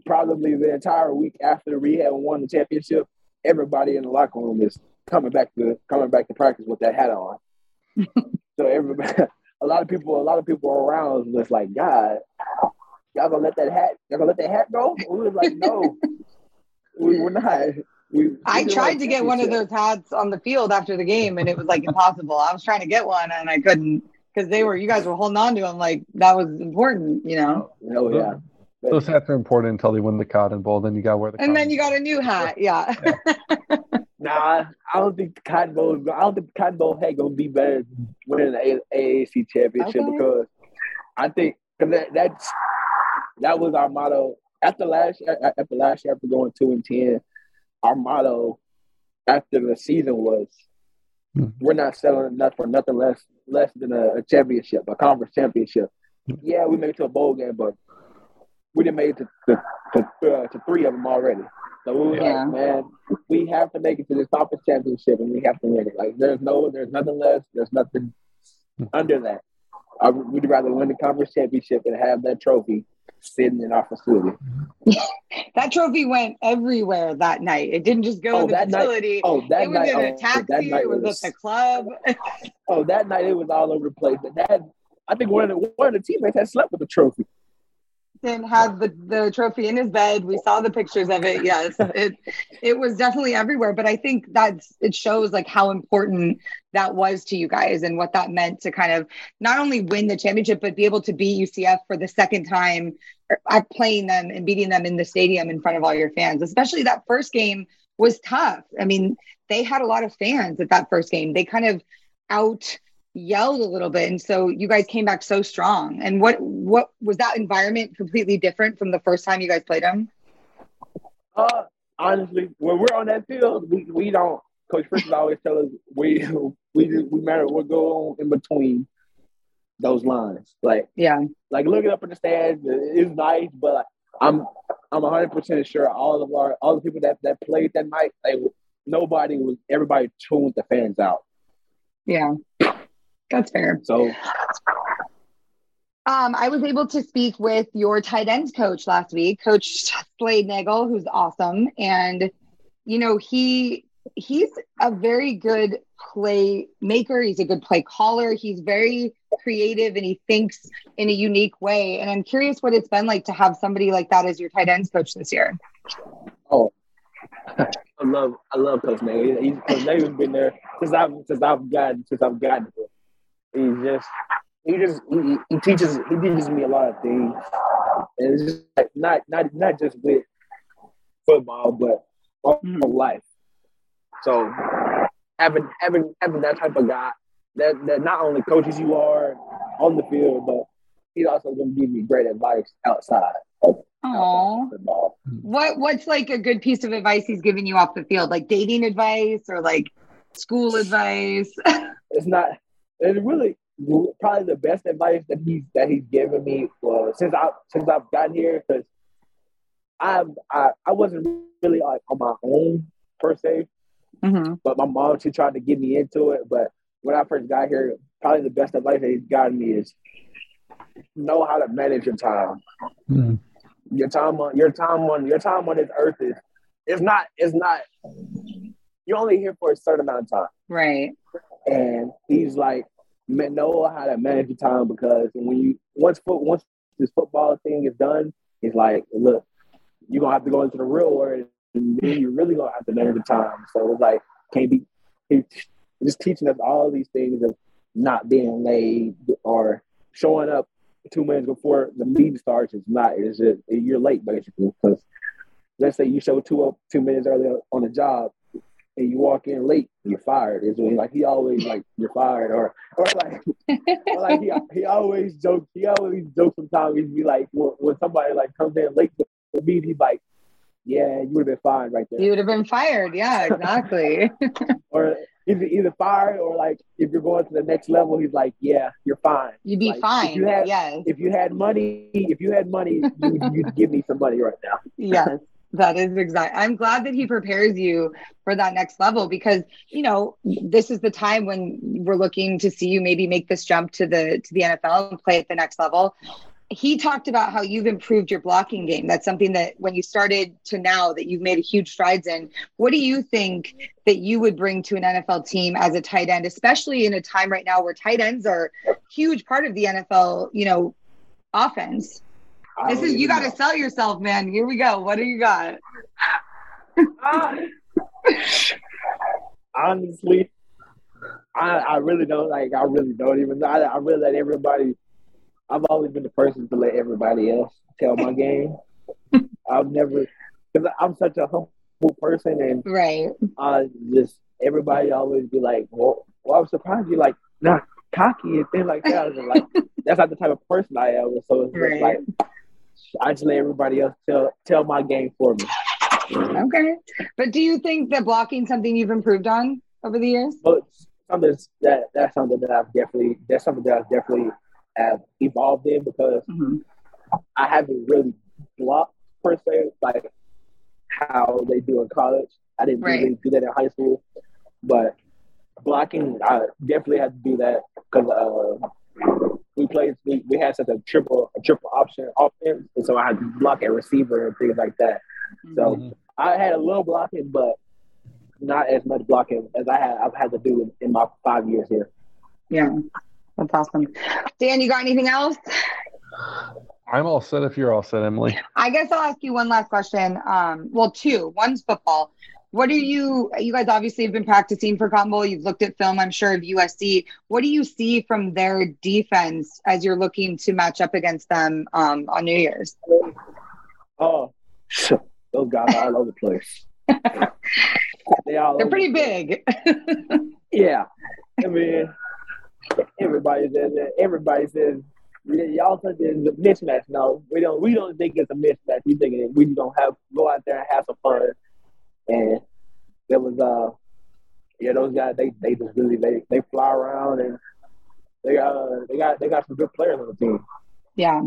probably the entire week after we had won the championship everybody in the locker room is coming back to coming back to practice with that hat on. so everybody, a lot of people, a lot of people around was like, God, y'all gonna let that hat, y'all gonna let that hat go? We was like, no, we were not. We, we I tried want to get one of those hats on the field after the game, and it was like impossible. I was trying to get one, and I couldn't because they were. You guys were holding on to them like that was important, you know. Oh yeah. Those hats are important until they win the Cotton Bowl. Then you got to wear the. And then you got a new hat, yeah. Nah, I don't think the Cotton Bowl. I don't think the Cotton Bowl hat gonna be better than winning the AAC championship Okay. because I think cause that that's that was our motto after last. After last year, after going two and ten, our motto after the season was Mhm. we're not selling enough for nothing less less than a, a championship, a conference championship. Yeah, we made it to a bowl game, but we didn't make it to to, to, uh, to three of them already. So we Yeah. like, man, we have to make it to this conference championship, and we have to win it. Like, there's no, there's nothing less, there's nothing under that. I, we'd rather win the conference championship and have that trophy sitting in our facility. that trophy went everywhere that night. It didn't just go Oh, in the that night- facility. Oh, that it was night, in oh, a taxi. that night it was, was, at the club. oh, that night it was all over the place. But that, I think one of the one of the teammates had slept with the trophy. And had the, the trophy in his bed. We saw the pictures of it. Yes, it it was definitely everywhere. But I think that's it shows like how important that was to you guys and what that meant to kind of not only win the championship but be able to beat UCF for the second time, playing them and beating them in the stadium in front of all your fans. Especially that first game was tough. I mean, they had a lot of fans at that first game. They kind of out yelled a little bit and so you guys came back so strong and what what was that environment completely different from the first time you guys played them Uh, honestly, when we're on that field, we, we don't. Coach Fritz always tell us we we we matter what go on in between those lines. Like yeah like looking up in the stands is nice, but like, I'm I'm 100 percent sure all of our all the people that that played that night, they nobody was everybody tuned the fans out. yeah that's fair. So um i was able to speak with your tight ends coach last week coach slade nagle who's awesome. And you know he he's a very good play maker. He's a good play caller. He's very creative and he thinks in a unique way. And i'm curious what it's been like to have somebody like that as your tight ends coach this year. Oh, I love I love Coach Nate. He's Coach Nate's been there since I've since I've gotten since I've gotten here. He's just he just he, he teaches he teaches me a lot of things, and it's just like not not not just with football, but Mhm. life. So having having having that type of guy that that not only coaches you are on the field, but he's also going to give me great advice outside. Oh, Football. what what's like a good piece of advice he's giving you off the field, like dating advice or like school advice? It's not. It's really probably the best advice that he's that he's given me uh, since I since I've gotten here because I I I wasn't really like on my own per se, mm-hmm. but my mom she tried to get me into it. But when I first got here, probably the best advice that he's gotten me is know how to manage your time. Mhm. Your time on your time on your time on this earth is it's not it's not you're only here for a certain amount of time. Right. And he's like, "Man, know how to manage your time because when you once foot once this football thing is done, it's like, look, you're gonna have to go into the real world and then you're really gonna have to manage your time. So it's like can't be just teaching us all these things of not being late or showing up two minutes before the meeting starts. It's not. It's just you're late basically because let's say you show two two minutes early on the job and you walk in late, you're fired. Is when like he always like you're fired or or like or like he, he always jokes. He always jokes. Sometimes he'd be like when, when somebody like comes in late to the meeting, he's like, "Yeah, you would have been fired right there." You would have been fired. Yeah, exactly. Or either either fired or like if you're going to the next level, he's like, "Yeah, you're fine." You'd be Like, if fine. you had- yes. If you had money, if you had money, you, you'd give me some money right now. yes that is exact i'm glad that he prepares you for that next level because you know this is the time when we're looking to see you maybe make this jump to the to the nfl and play at the next level. He talked about how you've improved your blocking game. That's something that when you started to now that you've made a huge strides in what do you think that you would bring to an nfl team as a tight end especially in a time right now where tight ends are a huge part of the nfl you know offense I this is you got to sell yourself, man. Here we go. What do you got? Ah. Honestly, I I really don't like. I really don't even. I I really let everybody. I've always been the person to let everybody else tell my game. I've never because I'm such a humble person, and Right. I just everybody always be like, "Well, well I'm surprised you like not cocky and things like that." Like, that's not the type of person I am. So it's just Right. like I just let everybody else tell tell my game for me. Okay. But do you think that blocking something you've improved on over the years? But something that that's something that I've definitely that's something that I've definitely have evolved in because I haven't really blocked per se like how they do in college. I didn't Right. really do that in high school, but blocking I definitely had to do that because uh, we played we, we had such a triple a triple option offense, and so I had to block at receiver and things like that. So Mhm. I had a little blocking, but not as much blocking as I had I've had to do in, in my five years here. Yeah. That's awesome. Dan, you got anything else? I'm all set if you're all set, Emily. I guess I'll ask you one last question. Um, well, two. One's football. What are you, you guys obviously have been practicing for Bowl. You've looked at film, I'm sure, of USC. What do you see from their defense as you're looking to match up against them um, on New Year's? Oh, those guys are all over the place. they all They're pretty big. Yeah, I mean, everybody says that. Everybody says y'all think it's a mismatch. No, we don't. We don't think it's a mismatch. We think it, we don't have go out there and have some fun. And there was uh, yeah, those guys they they just really they they fly around and they got they got they got some good players on the team. Yeah.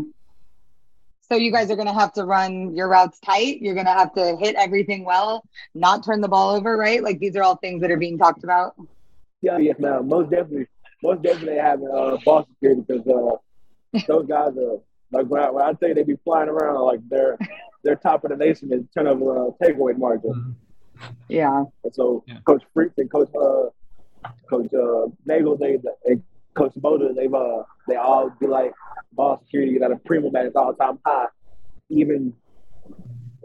So you guys are going to have to run your routes tight. You're going to have to hit everything well, not turn the ball over, right? Like these are all things that are being talked about. Yeah, yes, ma'am. Most definitely, most definitely having uh, ball security because uh, those guys are like when I, when I tell you they be flying around like they're they're top of the nation in turnover uh, takeaway margin. Yeah. And so Yeah. Coach Fritz and Coach uh, Coach uh, Nagle, they and Coach Boda, they've uh, they all be like ball security at a premium at its all time high, even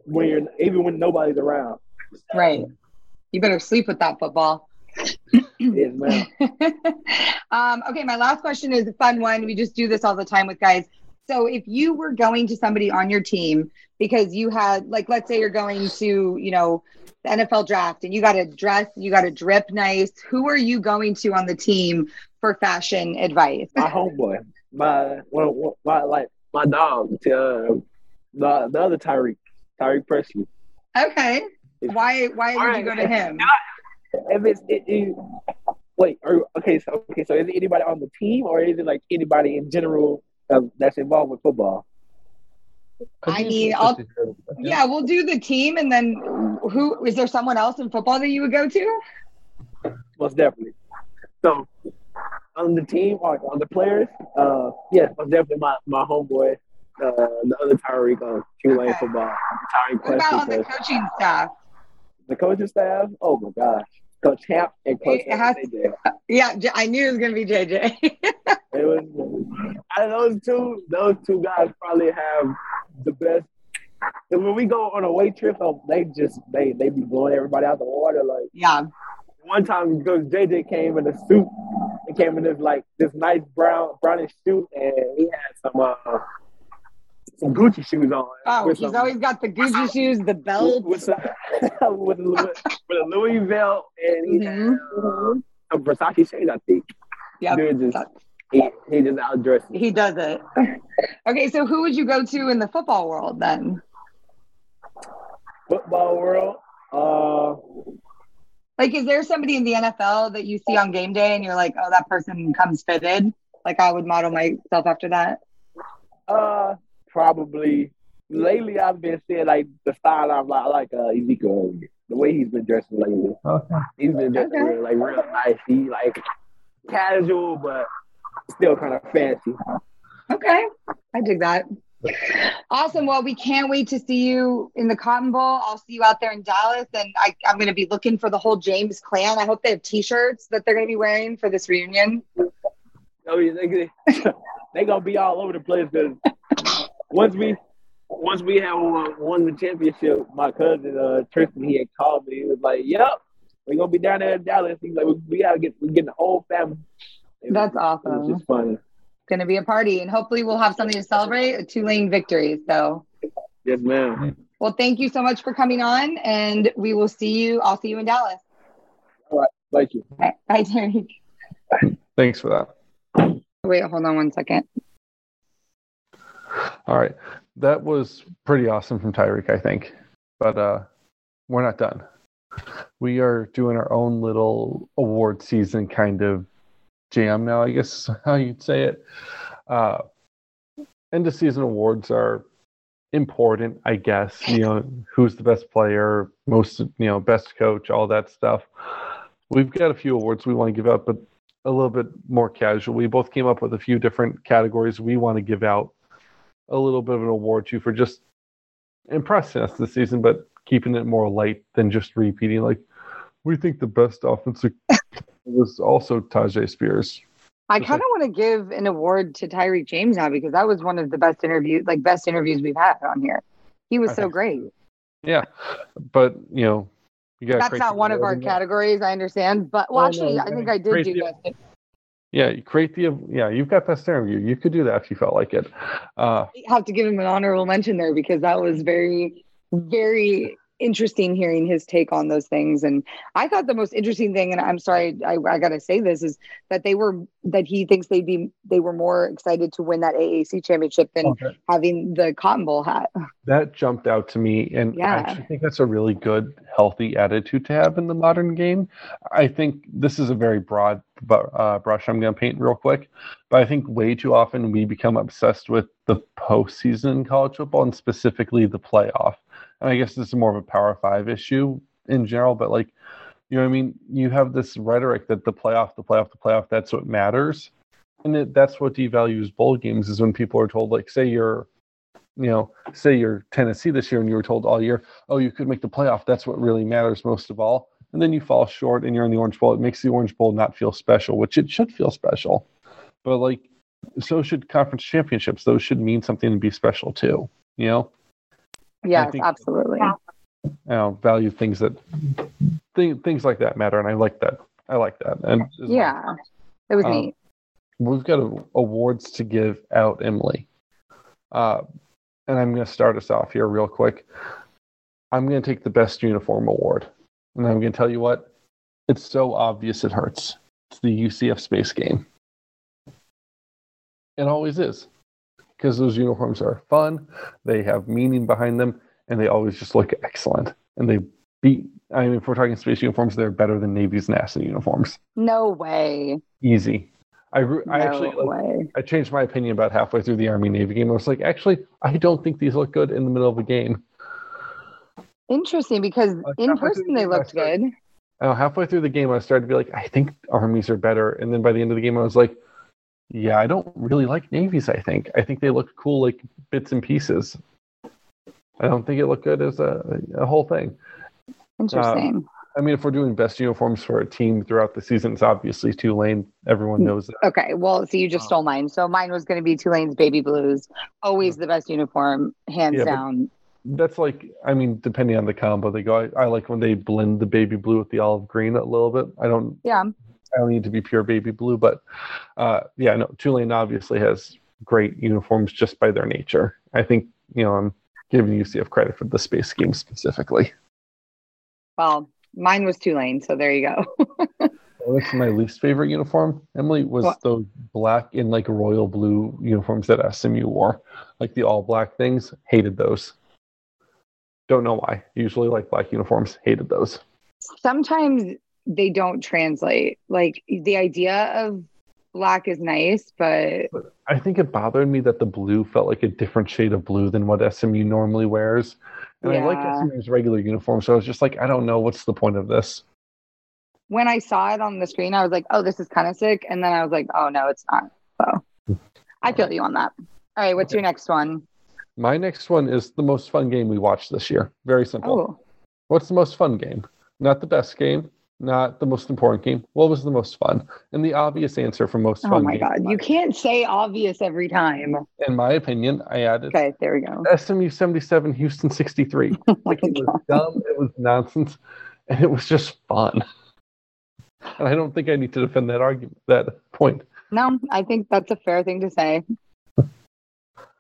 when you're even when nobody's around. Right. You better sleep with that football. Yes, ma'am. um, okay, my last question is a fun one. We just do this all the time with guys. So if you were going to somebody on your team because you had like let's say you're going to, you know, the NFL draft and you got to dress, you got to drip nice, who are you going to on the team for fashion advice? my homeboy, my one, one- my like my dog, uh, The the other Tyreek, Tyreek Presley. Okay. Why why would you go to him? If it's it, it, wait, are, okay, so okay, so is it anybody on the team or is it like anybody in general uh, that's involved with football? I mean, I'll- Yeah, we'll do the team and then who is there someone else in football that you would go to? Most definitely. So on the team or on the players, uh, yes, most definitely my my homeboy, uh, the other Tyreek on Tulane Okay. football, Tyreek What about on the coaching staff? The coaching staff, oh my gosh, Coach Hamp and Coach It has- AJ. Yeah, J- I knew it was gonna be JJ. It was out of those two, those two guys probably have the best. And when we go on a away trip, oh, they just they they be blowing everybody out the water. Like yeah. one time, because JJ came in a suit, he came in this like this nice brown brownish suit, and he had some uh, some Gucci shoes on. Oh, he's some- always got the Gucci shoes, the belt. with some, with, a, with a Louis belt, and he had uh, some Versace shades, I think. Dude just he, he just outdressed me. He does it. Okay, so who would you go to in the football world then? Football world. Uh, Like, is there somebody in the NFL that you see on game day and you're like, oh, that person comes fitted? Like, I would model myself after that. Uh, probably. Lately, I've been seeing like the style. I'm like, I like uh, Ezekiel. The way he's been dressing lately. Okay. He's been dressing Okay. real, like real nice. He like casual, but still kind of fancy. Okay, I dig that. Awesome. Well, we can't wait to see you in the Cotton Bowl. I'll see you out there in Dallas, and I, I'm going to be looking for the whole James clan. I hope they have T-shirts that they're going to be wearing for this reunion. I mean, they, they gonna be all over the place because once we once we have uh, won the championship, my cousin uh, Tristan he had called me. He was like, "Yep, we're gonna be down there in Dallas." He's like, "We, we gotta get we getting the whole family." It That's was, It was awesome. just funny. It's going to be a party, and hopefully we'll have something to celebrate a Tulane victory. So, Yes, ma'am. well, thank you so much for coming on, and we will see you. I'll see you in Dallas. All right. Thank you. Bye, Bye Derek. Thanks for that. Wait, hold on one second. All right. That was pretty awesome from Tyrick, I think. But uh we're not done. We are doing our own little award season kind of jam now, I guess is how you'd say it. Uh end of season awards are important, I guess. You know, who's the best player, most you know, best coach, all that stuff. We've got a few awards we want to give out, but a little bit more casual. We both came up with a few different categories we want to give out a little bit of an award to for just impressing us this season, but keeping it more light than just repeating. Like, we think the best offensive was also Tajay Spears. I kind of want to give an award to Tyrick James now because that was one of the best interviews, like best interviews we've had on here. He was I so think great. Yeah, but you know, you got That's not one of our categories, I understand. But well, Oh, actually, you I think I did create do the- that. Yeah, you create the yeah. You've got best interview. You could do that if you felt like it. Uh, I have to give him an honorable mention there because that was very, very interesting hearing his take on those things. And I thought the most interesting thing, and I'm sorry, I, I got to say this, is that they were that he thinks they'd be they were more excited to win that AAC championship than okay. having the Cotton Bowl hat. that jumped out to me and Yeah. i actually think that's a really good healthy attitude to have in the modern game i think this is a very broad uh, brush i'm going to paint real quick but i think way too often we become obsessed with the postseason in college football and specifically the playoff and i guess this is more of a power five issue in general but like you know i mean you have this rhetoric that the playoff the playoff the playoff that's what matters and it, that's what devalues bowl games is when people are told like say you're you know, say you're Tennessee this year and you were told all year, oh, you could make the playoff. That's what really matters most of all. And then you fall short and you're in the Orange Bowl. It makes the Orange Bowl not feel special, which it should feel special. But like, so should conference championships. Those should mean something to be special too. You know, Yes, think- absolutely. you know, value things that th- things like that matter, and I like that. I like that. And as long- Yeah, it was Um, neat. we've got a, awards to give out, Emily. Uh, and I'm going to start us off here real quick. I'm going to take the best uniform award. And I'm going to tell you what, it's so obvious it hurts. It's the UCF space game. It always is. Because those uniforms are fun, they have meaning behind them, and they always just look excellent. And they beat. I mean, if we're talking space uniforms, they're better than Navy's NASA uniforms. No way. Easy. I, re- No I actually like, way. I changed my opinion about halfway through the Army Navy game. I was like, actually, I don't think these look good in the middle of a game. Interesting because Like, in person they looked good. Uh, halfway through the game, I started to be like, I think armies are better. And then by the end of the game, I was like, yeah, I don't really like navies. I think I think they look cool, like bits and pieces. I don't think it looked good as a, a whole thing. Interesting. Um, I mean, if we're doing best uniforms for a team throughout the season, it's obviously Tulane. Everyone knows that. Okay, well, so you just Oh. stole mine. So mine was going to be Tulane's baby blues. Always the best uniform, hands Yeah, down. That's like, I mean, depending on the combo they go. I, I like when they blend the baby blue with the olive green a little bit. I don't Yeah, I don't need to be pure baby blue, but uh, yeah, no, Tulane obviously has great uniforms just by their nature. I think you know I'm giving UCF credit for the space scheme specifically. well, mine was Tulane, so there you go. Well, That's my least favorite uniform. Emily was What? those black and like royal blue uniforms that SMU wore, like the all black things. Hated those. Don't know why. Usually like black uniforms. Hated those. Sometimes they don't translate. Like the idea of black is nice, but I think it bothered me that the blue felt like a different shade of blue than what SMU normally wears. And I like SMU's regular uniform, so I was just like, I don't know what's the point of this. when I saw it on the screen, I was like, "Oh, this is kind of sick," and then I was like, "Oh no, it's not." So I feel you on that. All right, what's your next one? My next one is the most fun game we watched this year. Very simple. Oh, What's the most fun game? Not the best game, not the most important game. What was the most fun? And the obvious answer for most oh fun. oh my God! You can't say obvious every time. in my opinion, I added Okay, there we go. SMU 77, Houston 63. Oh Like, it was dumb, it was nonsense, and it was just fun. And I don't think I need to defend that argument, that point. No, I think that's a fair thing to say.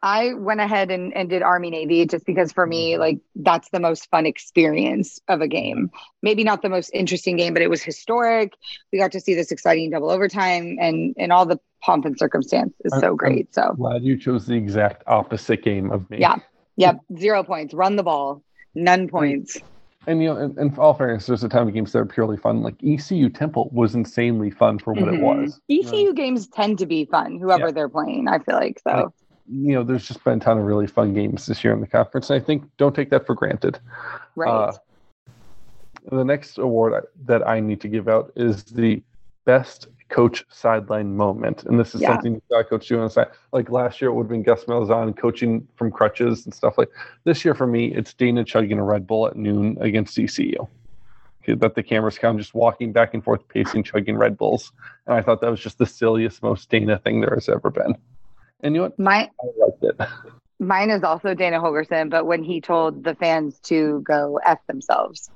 I went ahead and, and did Army Navy just because for me, like that's the most fun experience of a game. Maybe not the most interesting game, but it was historic. We got to see this exciting double overtime and and all the pomp and circumstance is I'm- so I'm- great. So Glad you chose the exact opposite game of me. Yeah. yep, zero points. Run the ball, none points. And you know, in, in all fairness, there's a ton of games that are purely fun. Like ECU Temple was insanely fun for what it Mhm. was. ECU games tend to be fun, whoever Yeah. they're playing. I feel like so. Like, You know, there's just been a ton of really fun games this year in the conference. And I think don't take that for granted. Right. Uh, the next award I- that I need to give out is the best coach sideline moment, and this is Yeah. something you saw Coach do on the side. Like last year, it would have been Gus Malzahn coaching from crutches and stuff like. This year, for me, it's Dana chugging a Red Bull at noon against. Okay, that the cameras count just walking back and forth, pacing, chugging Red Bulls, and I thought that was just the silliest, most Dana thing there has ever been. And you know what? My I liked it. Mine is also Dana Holgorsen, but when he told the fans to go F themselves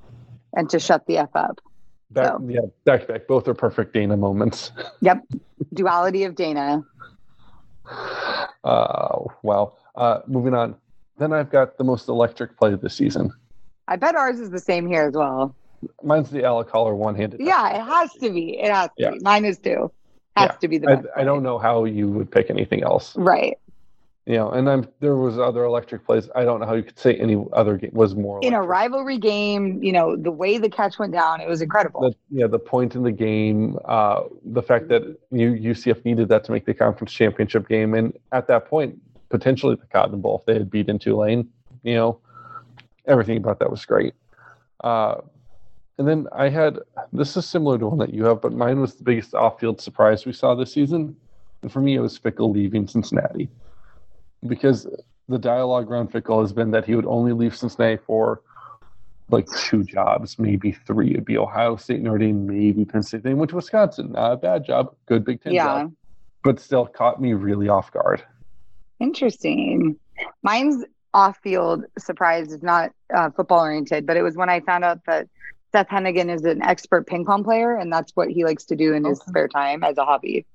and to shut the F up. Back, So. Yeah, back to back. Both are perfect Dana moments. Yep. Duality of Dana. Uh, wow. Uh, moving on. Then I've got the most electric play of the season. I bet ours is the same here as well. Mine's the Alec Holler one-handed. Yeah, it has to be. It has to Yeah. be. Mine is too. Has Yeah. to be the I, best. I don't know how you would pick anything else. Right. You know, and I'm there was other electric plays. I don't know how you could say any other game was more In a rivalry game, you know, the way the catch went down, it was incredible. The, yeah, the point in the game, uh, the fact that you, UCF needed that to make the conference championship game, and at that point, potentially the Cotton Bowl if they had beaten Tulane. You know, everything about that was great. Uh, and then I had this is similar to one that you have, but mine was the biggest off-field surprise we saw this season, and for me, it was Fickell leaving Cincinnati because the dialogue around Fickell has been that he would only leave Cincinnati for like two jobs, maybe three. It'd be Ohio State, Notre Dame, maybe Penn State. They went to Wisconsin. Not a bad job. Good Big Ten yeah. job. But still caught me really off guard. Interesting. Mine's off field surprise is not uh, football oriented, but it was when I found out that Seth Henigan is an expert ping pong player, and that's what he likes to do in his Okay. spare time as a hobby.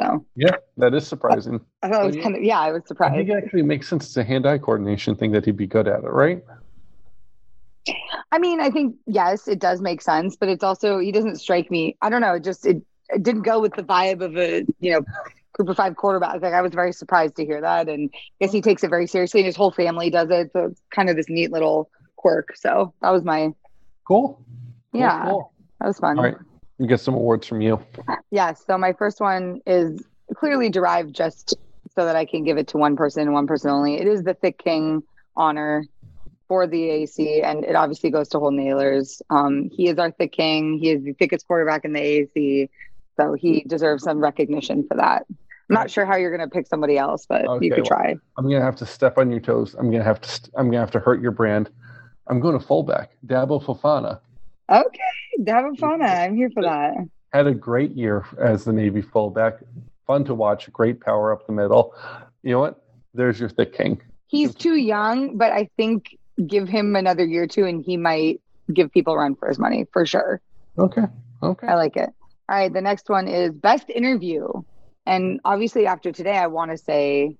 So Yeah, that is surprising. I thought it was kind of, yeah, I was I surprised. think it actually makes sense. It's a hand-eye coordination thing that he'd be good at it, right? I mean, I think yes, it does make sense, but it's also he doesn't strike me. I don't know. It just it, it didn't go with the vibe of a you know group of five quarterback. Like I was very surprised to hear that, and I guess he takes it very seriously, and his whole family does it. So it's kind of this neat little quirk. So that was my Cool. Cool, yeah, cool. that was fun. All right. We get some awards from you. Yes. So my first one is clearly derived just so that I can give it to one person and one person only. It is the Thick King honor for the AC, and it obviously goes to Holton Ahlers. Um, he is our Thick King. He is the thickest quarterback in the AC, so he deserves some recognition for that. I'm not sure how you're going to pick somebody else, but Okay, you could well- try. I'm gonna have to step on your toes. I'm gonna have to. St- I'm gonna have to hurt your brand. I'm going to fullback. Daba Fofana Okay, Daba Fana, I'm here for that. had a great year as the Navy fullback. Fun to watch. Great power up the middle. You know what? There's your thick king. He's too young, but I think give him another year or two, and he might give people a run for his money for sure. Okay. Okay. I like it. All right, the next one is best interview. And obviously, after today, I want to say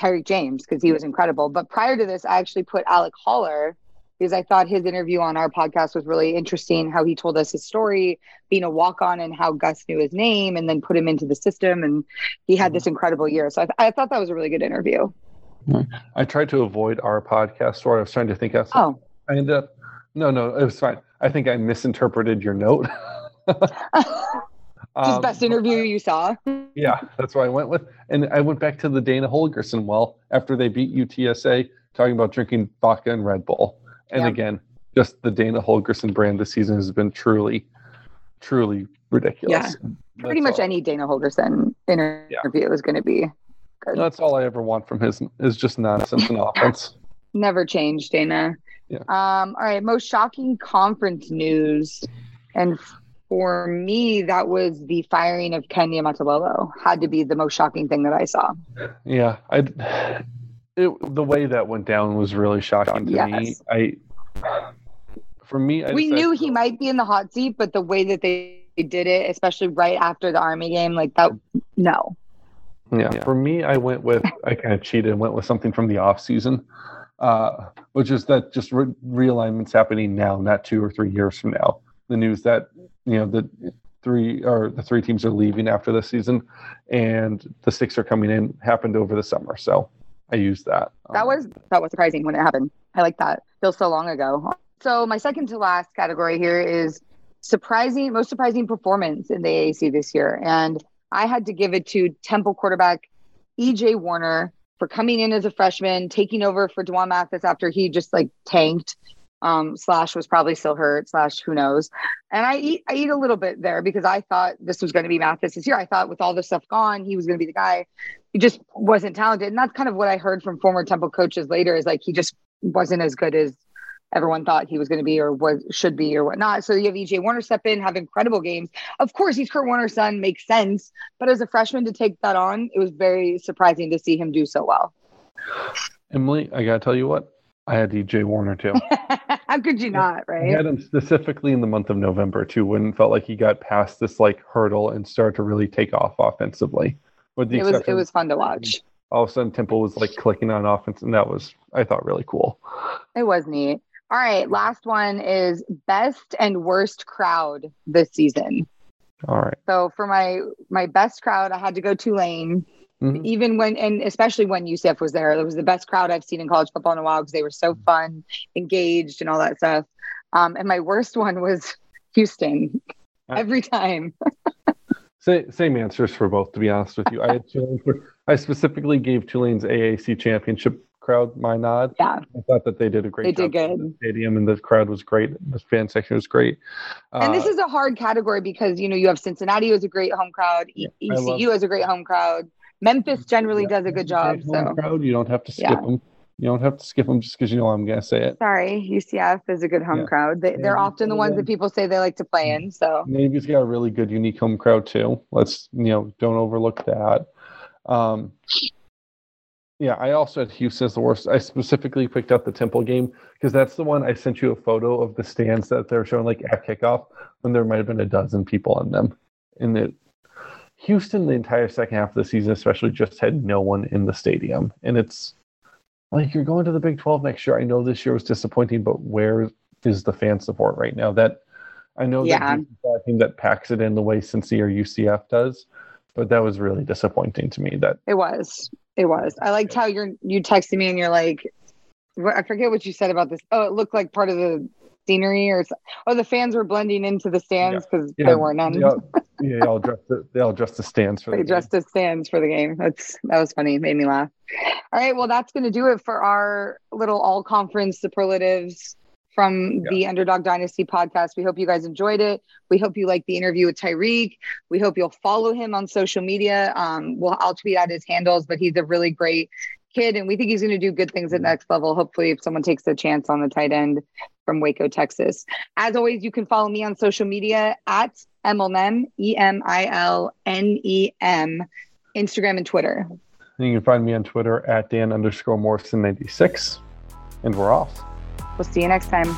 Tyrick James because he was incredible. But prior to this, I actually put Alec Holler because I thought his interview on our podcast was really interesting. How he told us his story, being a walk on, and how Gus knew his name and then put him into the system. And he had this incredible year. So I, th- I thought that was a really good interview. I tried to avoid our podcast where I was trying to think of. Oh, I ended up. No, no, it was fine. I think I misinterpreted your note. just Um, best interview you saw. Yeah, that's what I went with. And I went back to the Dana Holgorsen well after they beat UTSA, talking about drinking vodka and Red Bull. And Yeah. again, just the Dana Holgorsen brand this season has been truly, truly ridiculous. Yeah. Pretty much all- any Dana Holgorsen interview is going to be good. That's all I ever want from his is just nonsense and offense. Never changed, Dana. Yeah. Um, all right, most shocking conference news. And for me, that was the firing of Ken Niumatalolo. Had to be the most shocking thing that I saw. Yeah, I. It, the way that went down was really shocking to me. I. For me, I we decided- knew he might be in the hot seat, but the way that they did it, especially right after the Army game, like that, no. Yeah, for me, I went with I kind of cheated and went with something from the off season, uh, which is that just re- realignments happening now, not two or three years from now. The news that you know the three or the three teams are leaving after the season, and the six are coming in happened over the summer. So I used that. That Um, was that was surprising when it happened. I like that. Feels so long ago. So my second to last category here is surprising, most surprising performance in the AAC this year, and I had to give it to Temple quarterback EJ Warner for coming in as a freshman, taking over for D'Wan Mathis after he just like tanked. Um, slash was probably still hurt. Slash, who knows? And I eat, I eat a little bit there because I thought this was going to be Mathis this year. I thought with all this stuff gone, he was going to be the guy he just wasn't talented. And that's kind of what I heard from former Temple coaches later is like he just wasn't as good as everyone thought he was going to be or was should be or whatnot. So you have EJ Warner step in, have incredible games. Of course, he's Kurt Warner's son, makes sense. But as a freshman to take that on, it was very surprising to see him do so well. Emily, I gotta tell you what, I had EJ Warner too. How could you not, right? I had him specifically in the month of November too, when it felt like he got past this like hurdle and started to really take off offensively. With the It was it was fun to watch. all of a sudden Temple was like clicking on offense, and that was I thought really cool. It was neat. All right, last one is best and worst crowd this season. All right, So for my my best crowd, I had to go Tulane. Mhm. Even when and especially when UCF was there, it was the best crowd I've seen in college football in a while because they were so fun, engaged, and all that stuff. Um, and my worst one was Houston. Every time, Sa- same answers for both. To be honest with you, I had Tulane for, I specifically gave Tulane's AAC championship crowd my nod. yeah, I thought that they did a great They job. did good. The stadium and the crowd was great. The fan section was great. and this Uh, is a hard category because you know you have Cincinnati as a great home crowd, E- love- ECU as a great home crowd, Memphis generally yeah, does a good job. So crowd, you don't have to skip Yeah. them. You don't have to skip them just because you know I'm going to say it. sorry, UCF is a good home Yeah. crowd. They, they're often the ones that people say they like to play in. So Navy's got a really good, unique home crowd too. Let's you know, don't overlook that. Um, yeah, I also had Houston as the worst. I specifically picked up the Temple game because that's the one I sent you a photo of the stands that they're showing like at kickoff when there might have been a dozen people in them. And it, Houston, the entire second half of the season, especially, just had no one in the stadium, and it's like you're going to the Big Twelve next year. I know this year was disappointing, but where is the fan support right now? That I know Yeah. that team that packs it in the way Cincy or UCF does, but that was really disappointing to me. That It was. It was. I liked how you're you texted me and you're like, I forget what you said about this. Oh, it looked like part of the scenery or oh, the fans were blending into the stands because yeah, there were none. They all, yeah, they all dressed. The, they all dressed the stands for They the game. dressed as stands for the game. That's that was funny. It made me laugh. All right, well, that's going to do it for our little all conference superlatives from the Underdog Dynasty podcast. We hope you guys enjoyed it. We hope you like the interview with Tyrick. We hope you'll follow him on social media. Um, well, I'll tweet out his handles, but he's a really great kid, and we think he's going to do good things at mm-hmm. next level. Hopefully, if someone takes a chance on the tight end from Waco, Texas. As always, you can follow me on social media at Emilnem, E M I L N E M, Instagram and Twitter. And you can find me on Twitter at Dan underscore Morrison ninety six, and we're off. We'll see you next time.